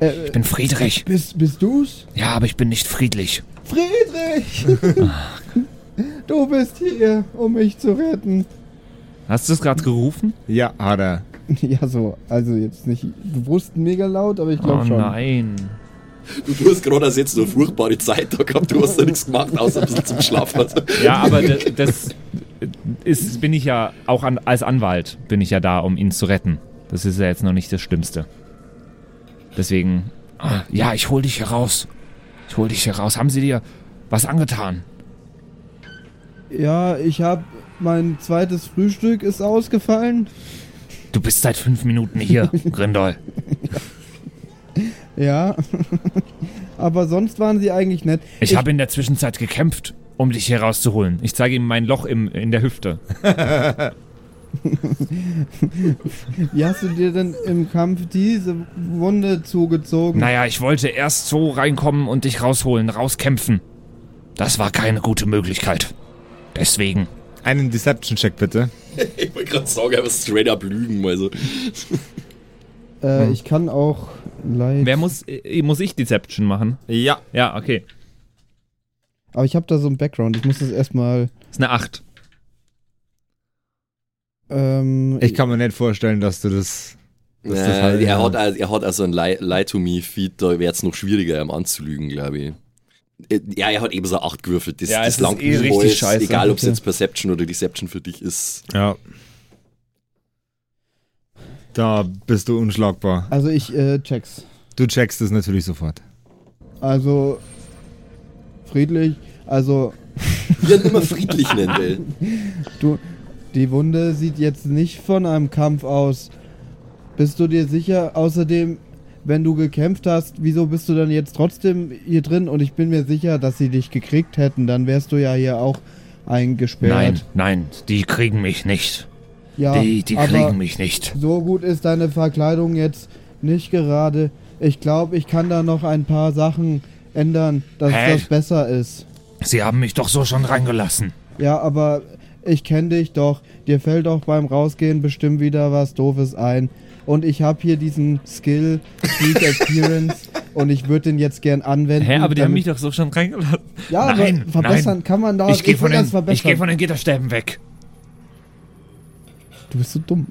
Äh, ich bin Friedrich. bist, bist du's? Ja, aber ich bin nicht friedlich. Friedrich! du bist hier, um mich zu retten. Hast du das gerade gerufen? Ja, hat er. Ja, so, also jetzt nicht bewusst mega laut, aber ich glaube Oh schon. nein. Du, hast gerade jetzt nur eine furchtbare Zeit da gehabt, du hast da nichts gemacht, außer ein bisschen zum Schlafen. Also, Ja, aber das, das ist, bin ich ja auch an, als Anwalt bin ich ja da, um ihn zu retten. Das ist ja jetzt noch nicht das Schlimmste. Deswegen, Ah, ja, ich hol dich heraus. Ich hol dich heraus. Haben sie dir was angetan? Ja, ich habe mein zweites Frühstück ist ausgefallen. Du bist seit fünf Minuten hier, Grindol. Ja. Aber sonst waren sie eigentlich nett. Ich habe in der Zwischenzeit gekämpft, um dich hier rauszuholen. ich zeige ihm mein Loch im, in der Hüfte. Wie hast du dir denn im Kampf diese Wunde zugezogen? Naja, ich wollte erst so reinkommen und dich rausholen, rauskämpfen. Das war keine gute Möglichkeit. Deswegen. Einen Deception-Check bitte. Ich wollte gerade sagen, aber straight up lügen, also. Äh, ich kann auch leid. Wer muss, äh, muss ich Deception machen? Ja. Ja, okay. Aber ich habe da so einen Background. Ich muss das erstmal. ist eine 8. Ähm, Ich kann mir nicht vorstellen, dass du das. dass das Äh, halt- er, hat, er hat also ein Lie, Lie to Me Feed, da wäre es noch schwieriger, ihm anzulügen, glaube ich. Äh, Ja, er hat eben so 8 gewürfelt. Das, Ja, das langt eh richtig scheiße. Egal, ob es jetzt Perception oder Deception für dich ist. Ja. Da bist du unschlagbar. also ich äh, check's. Du checkst es natürlich sofort. Also friedlich. Also Wir ihn immer friedlich nennen, will. du, die Wunde sieht jetzt nicht von einem Kampf aus. Bist du dir sicher? Außerdem, wenn du gekämpft hast, wieso bist du dann jetzt trotzdem hier drin? Und ich bin mir sicher, dass sie dich gekriegt hätten. Dann wärst du ja hier auch eingesperrt. Nein, nein, die kriegen mich nicht. Ja, Die, die aber kriegen mich nicht. so gut ist deine Verkleidung jetzt nicht gerade. Ich glaube, ich kann da noch ein paar Sachen ändern, dass Hä? das besser ist. Sie haben mich doch so schon reingelassen. Ja, aber ich kenne dich doch. Dir fällt doch beim Rausgehen bestimmt wieder was Doofes ein. Und ich habe hier diesen Skill, Sneak Appearance, und ich würde den jetzt gern anwenden. Hä, aber die haben mich doch so schon reingelassen. Ja, Nein, aber verbessern nein. kann man da. Ich gehe von, den- ich geh von den Gitterstäben weg. Du bist so dumm.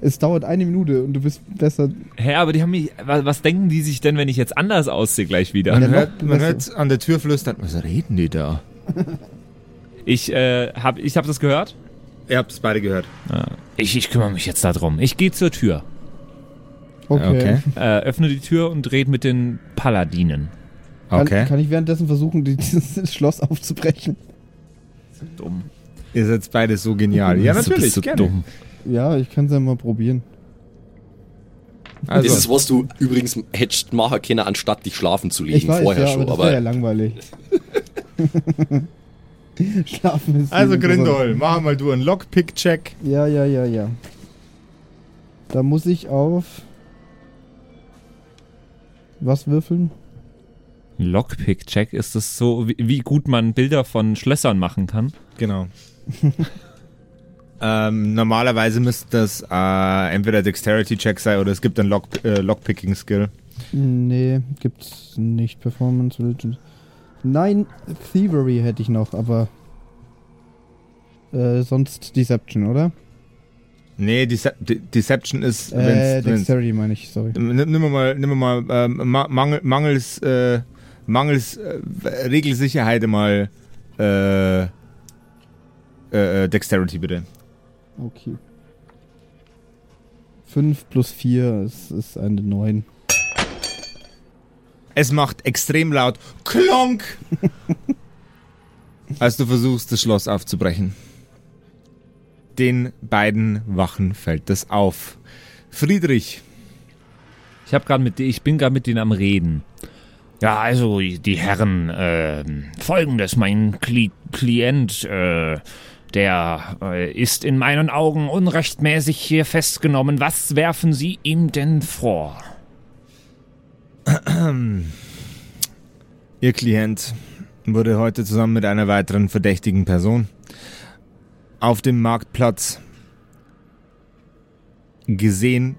Es dauert eine Minute und du bist besser. Hä, aber die haben mich. Was, was denken die sich denn, wenn ich jetzt anders aussehe gleich wieder? Man, hört, man hört an der Tür flüstern. Was reden die da? Ich äh, hab, ich hab das gehört. Ihr habt es beide gehört. Ich, ich kümmere mich jetzt darum. Ich gehe zur Tür, Okay. äh, öffne die Tür und rede mit den Paladinen. Kann, Okay. kann ich währenddessen versuchen, die- dieses Schloss aufzubrechen? Dumm. Ihr seid beide so genial. Ja, natürlich. bist so gerne. dumm. Ja, ich kann es ja mal probieren. Also, Das ist, was du übrigens hättest machen können, anstatt dich schlafen zu legen, Ich weiß, vorher ja, schon. aber das Aber, wäre ja langweilig. Schlafen ist also Grindol, mach mal du einen Lockpick-Check. Ja, ja, ja, ja. Da muss ich auf. Was würfeln? Lockpick-Check, ist das so, wie, wie gut man Bilder von Schlössern machen kann? Genau. ähm, normalerweise müsste das äh, entweder Dexterity-Check sein oder es gibt einen Lock, äh, Lockpicking-Skill. Nee, gibt's nicht. Performance Religion. Nein, Thievery hätte ich noch, aber. Äh, sonst Deception, oder? Nee, Dece De Deception ist, Äh, Dexterity meine ich, sorry. Nimm mal, nimm mal ma Mangel, mangels, äh, mangels äh, Regelsicherheit mal äh, äh, äh, Dexterity bitte. Okay. 5 plus 4 ist, ist eine 9. Es macht extrem laut Klonk, als du versuchst, das Schloss aufzubrechen. Den beiden Wachen fällt das auf. Friedrich, Ich hab mit, ich bin gerade mit denen am Reden. Ja, also die Herren, äh, folgendes, mein Kli Klient, äh, der äh, ist in meinen Augen unrechtmäßig hier festgenommen. Was werfen Sie ihm denn vor? Ihr Klient wurde heute zusammen mit einer weiteren verdächtigen Person auf dem Marktplatz gesehen,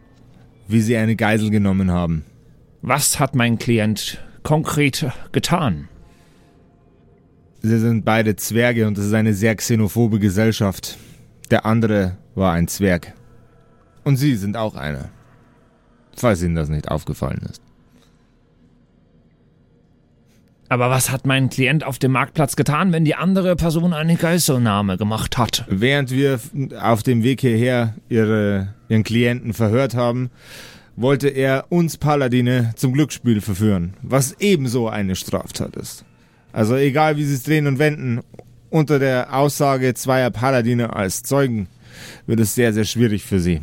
wie sie eine Geisel genommen haben. Was hat mein Klient konkret getan? Sie sind beide Zwerge und es ist eine sehr xenophobe Gesellschaft. Der andere war ein Zwerg. Und Sie sind auch einer. Falls Ihnen das nicht aufgefallen ist. Aber was hat mein Klient auf dem Marktplatz getan, wenn die andere Person eine Geiselnahme gemacht hat? Während wir auf dem Weg hierher ihre, ihren Klienten verhört haben, wollte er uns Paladine zum Glücksspiel verführen, was ebenso eine Straftat ist. Also egal wie sie es drehen und wenden, unter der Aussage zweier Paladine als Zeugen wird es sehr, sehr schwierig für sie.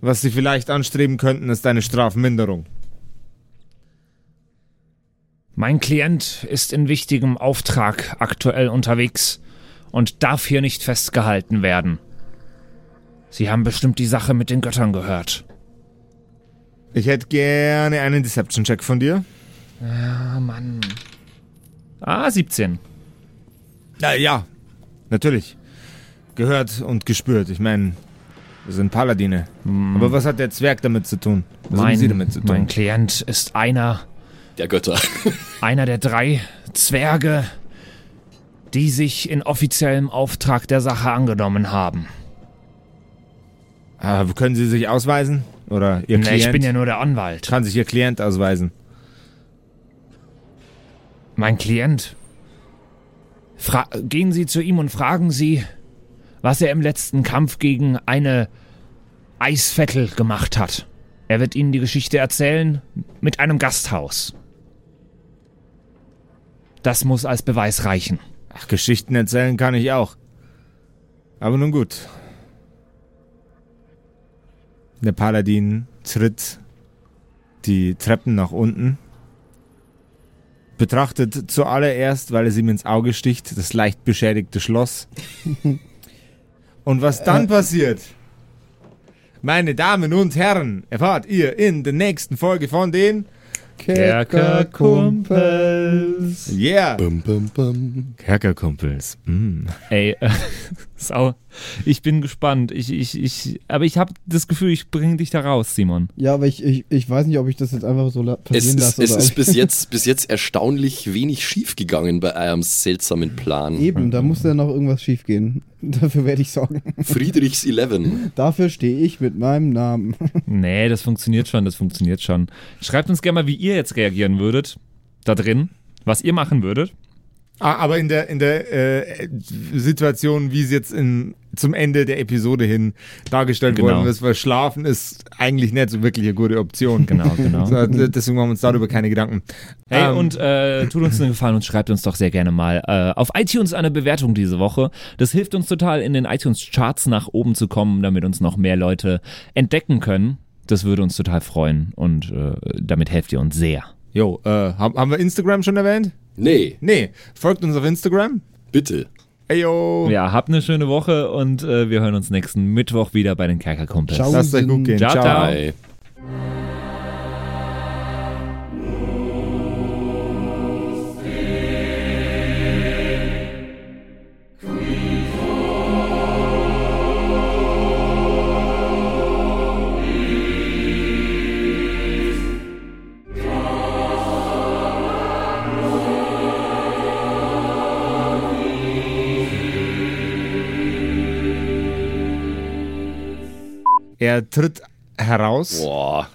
Was sie vielleicht anstreben könnten, ist eine Strafminderung. Mein Klient ist in wichtigem Auftrag aktuell unterwegs und darf hier nicht festgehalten werden. Sie haben bestimmt die Sache mit den Göttern gehört. Ich hätte gerne einen Deception-Check von dir. Ah, Mann. Ah, 17. Ja, ja, natürlich. Gehört und gespürt. Ich meine, wir sind Paladine. Aber was hat der Zwerg damit zu tun? Was haben Sie damit zu tun? mein Klient ist einer, Der Götter. einer der drei Zwerge, die sich in offiziellem Auftrag der Sache angenommen haben. Ah, können Sie sich ausweisen? Oder Ihr Nee, Klient? ich bin ja nur der Anwalt. Kann sich Ihr Klient ausweisen? Mein Klient. Fra gehen Sie zu ihm und fragen Sie, was er im letzten Kampf gegen eine Eisvettel gemacht hat. Er wird Ihnen die Geschichte erzählen mit einem Gasthaus. Das muss als Beweis reichen. Ach, Geschichten erzählen kann ich auch. Aber nun gut. Der Paladin tritt die Treppen nach unten, betrachtet zuallererst, weil es ihm ins Auge sticht, das leicht beschädigte Schloss. Und was dann passiert, meine Damen und Herren, erfahrt ihr in der nächsten Folge von den Kerkerkumpels. Yeah bum, bum, bum. Kerkerkumpels. Mm. Ey, äh, sau. Ich bin gespannt. Ich, ich, ich, aber ich habe das Gefühl, ich bringe dich da raus, Simon. Ja, aber ich, ich, ich weiß nicht, ob ich das jetzt einfach so la- Es passieren ist, lasse. es oder ist bis, jetzt, bis jetzt erstaunlich wenig schiefgegangen bei eurem seltsamen Plan. Eben, da muss ja noch irgendwas schiefgehen. Dafür werde ich sorgen. Friedrichs 11. Dafür stehe ich mit meinem Namen. Nee, das funktioniert schon, das funktioniert schon. Schreibt uns gerne mal, wie ihr jetzt reagieren würdet. Da drin. Was ihr machen würdet. Ah, aber in der, in der äh, Situation, wie es jetzt in, zum Ende der Episode hin dargestellt Genau. worden ist, weil Schlafen ist eigentlich nicht so wirklich eine gute Option. Genau, genau. So, deswegen machen wir uns darüber keine Gedanken. Hey, Ähm, und äh, tut uns einen Gefallen und schreibt uns doch sehr gerne mal äh, auf iTunes eine Bewertung diese Woche. Das hilft uns total, in den iTunes-Charts nach oben zu kommen, damit uns noch mehr Leute entdecken können. Das würde uns total freuen und äh, damit helft ihr uns sehr. Jo, äh, haben wir Instagram schon erwähnt? Nee, Nee, folgt uns auf Instagram. bitte. Ey, yo. Ja, habt eine schöne Woche und äh, wir hören uns nächsten Mittwoch wieder bei den Kerkerkumpels. Ciao. Lasst euch gut gehen. Ciao, Ciao. ciao. Er tritt heraus. Boah.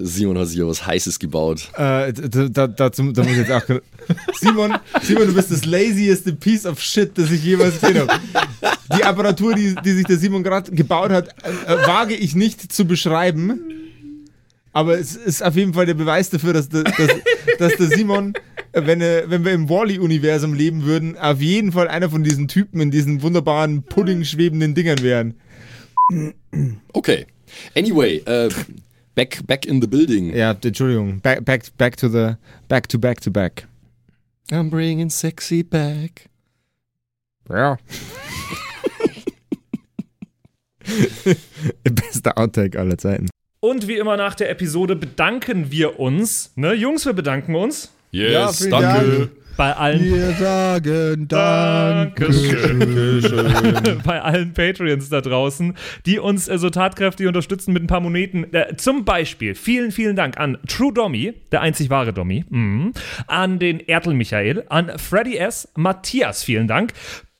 Simon hat sich ja was Heißes gebaut. Äh, da, da, dazu, da muss ich jetzt auch. Simon, Simon, du bist das lazieste Piece of Shit, das ich jemals gesehen habe. Die Apparatur, die, die sich der Simon gerade gebaut hat, äh, äh, wage ich nicht zu beschreiben. Aber es ist auf jeden Fall der Beweis dafür, dass, der- dass, dass der Simon, wenn, wenn wir im Wally-Universum leben würden, auf jeden Fall einer von diesen Typen in diesen wunderbaren Pudding schwebenden Dingern wären. Okay. Anyway, äh, back, back in the building. Ja, Entschuldigung. Back, back, back to the, back to back to back. I'm bringing sexy back. Ja. Bester Outtake aller Zeiten. Und wie immer nach der Episode bedanken wir uns. Ne, Jungs, wir bedanken uns Yes, Ja, danke. Bei allen Wir sagen Dankeschön. bei allen Patreons da draußen, die uns äh, so tatkräftig unterstützen mit ein paar Moneten. Äh, zum Beispiel vielen, vielen Dank an True Dommy, der einzig wahre Dommy, mhm. an den Ertel Michael, an Freddy S., Matthias, vielen Dank,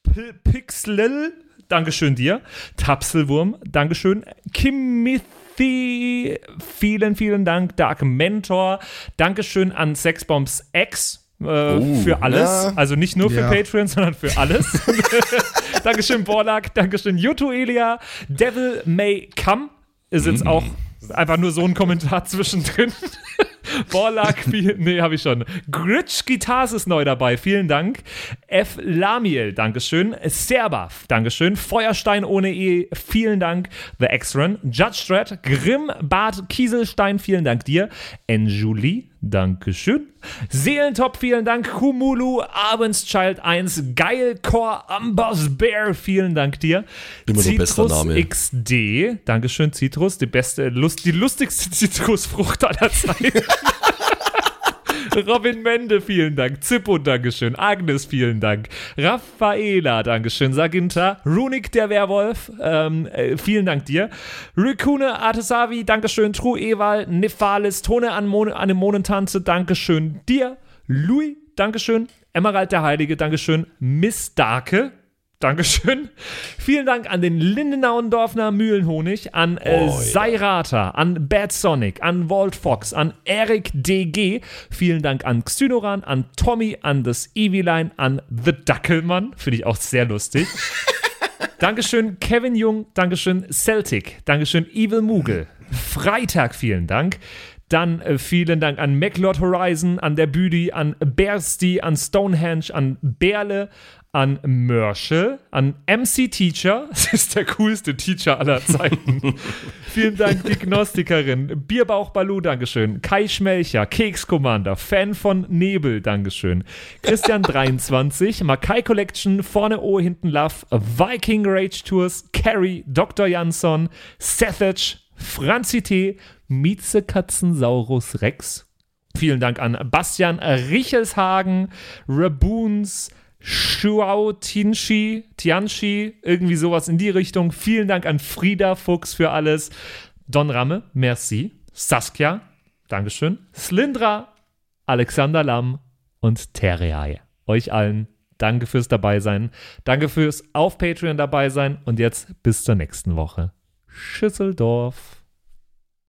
P Pixlil, Dankeschön dir, Tapselwurm, Dankeschön, Timothy, vielen, vielen Dank. Dark Mentor, Dankeschön an Sexbombs X. Äh, für alles. ja. Also nicht nur für Ja. Patreon, sondern für alles. Dankeschön, Borlak. Dankeschön, Yuto Elia. Devil May Come ist jetzt auch einfach nur so ein Kommentar zwischendrin. Borlak, nee, habe ich schon. Gritsch Guitars ist neu dabei, vielen Dank. F. Lamiel, Dankeschön. Serbaf, Dankeschön. Feuerstein ohne E, vielen Dank. The X-Run, Judge Strat, Grimm, Bart Kieselstein, vielen Dank dir. Enjuli, Dankeschön. Seelentop, vielen Dank. Kumulu, Abendschild 1, Geilcore, Amboss Bear, vielen Dank dir. Immer Citrus Name. XD, Dankeschön, Citrus, die beste, Lust, die lustigste Zitrusfrucht aller Zeiten. Robin Mende, vielen Dank. Zippo, Dankeschön. Agnes, vielen Dank. Raffaela, Dankeschön. Saginta. Runik, der Werwolf, ähm, äh, vielen Dank dir. Rikune, Artesavi, Dankeschön. True Ewal, Nephalis, Tone Anemone- Anemonentanze, Dankeschön dir. Louis, Dankeschön. Emerald der Heilige, Dankeschön. Miss Darke, Dankeschön. Vielen Dank an den Lindenauendorfner Mühlenhonig, an äh, Seirata, an Bad Sonic, an Walt Fox, an Eric DG. Vielen Dank an Xynoran, an Tommy, an das Eviline, an The Dackelmann. Finde ich auch sehr lustig. Dankeschön, Kevin Jung. Dankeschön, Celtic. Dankeschön, Evil Moogle. Freitag, vielen Dank. Dann äh, vielen Dank an MacLord Horizon, an der Büdi, an Bersty, an Stonehenge, an Berle, an Mörschel, an MC Teacher. Das ist der coolste Teacher aller Zeiten. vielen Dank, die Gnostikerin. Bierbauch Balu, Dankeschön. Kai Schmelcher, Keks Commander, Fan von Nebel, Dankeschön. Christian 23, Makai Collection, vorne O, hinten Love, Viking Rage Tours, Carrie, Dr. Jansson, Sethage, Franzi T., Mieze Katzensaurus Rex. Vielen Dank an Bastian Richelshagen, Raboons, Shuao Tianchi, Tianchi, irgendwie sowas in die Richtung. Vielen Dank an Frieda Fuchs für alles. Don Ramme, merci. Saskia, Dankeschön. Slindra, Alexander Lamm und Terreai. Euch allen danke fürs Dabeisein. Danke fürs auf Patreon dabei sein. Und jetzt bis zur nächsten Woche. Schüsseldorf.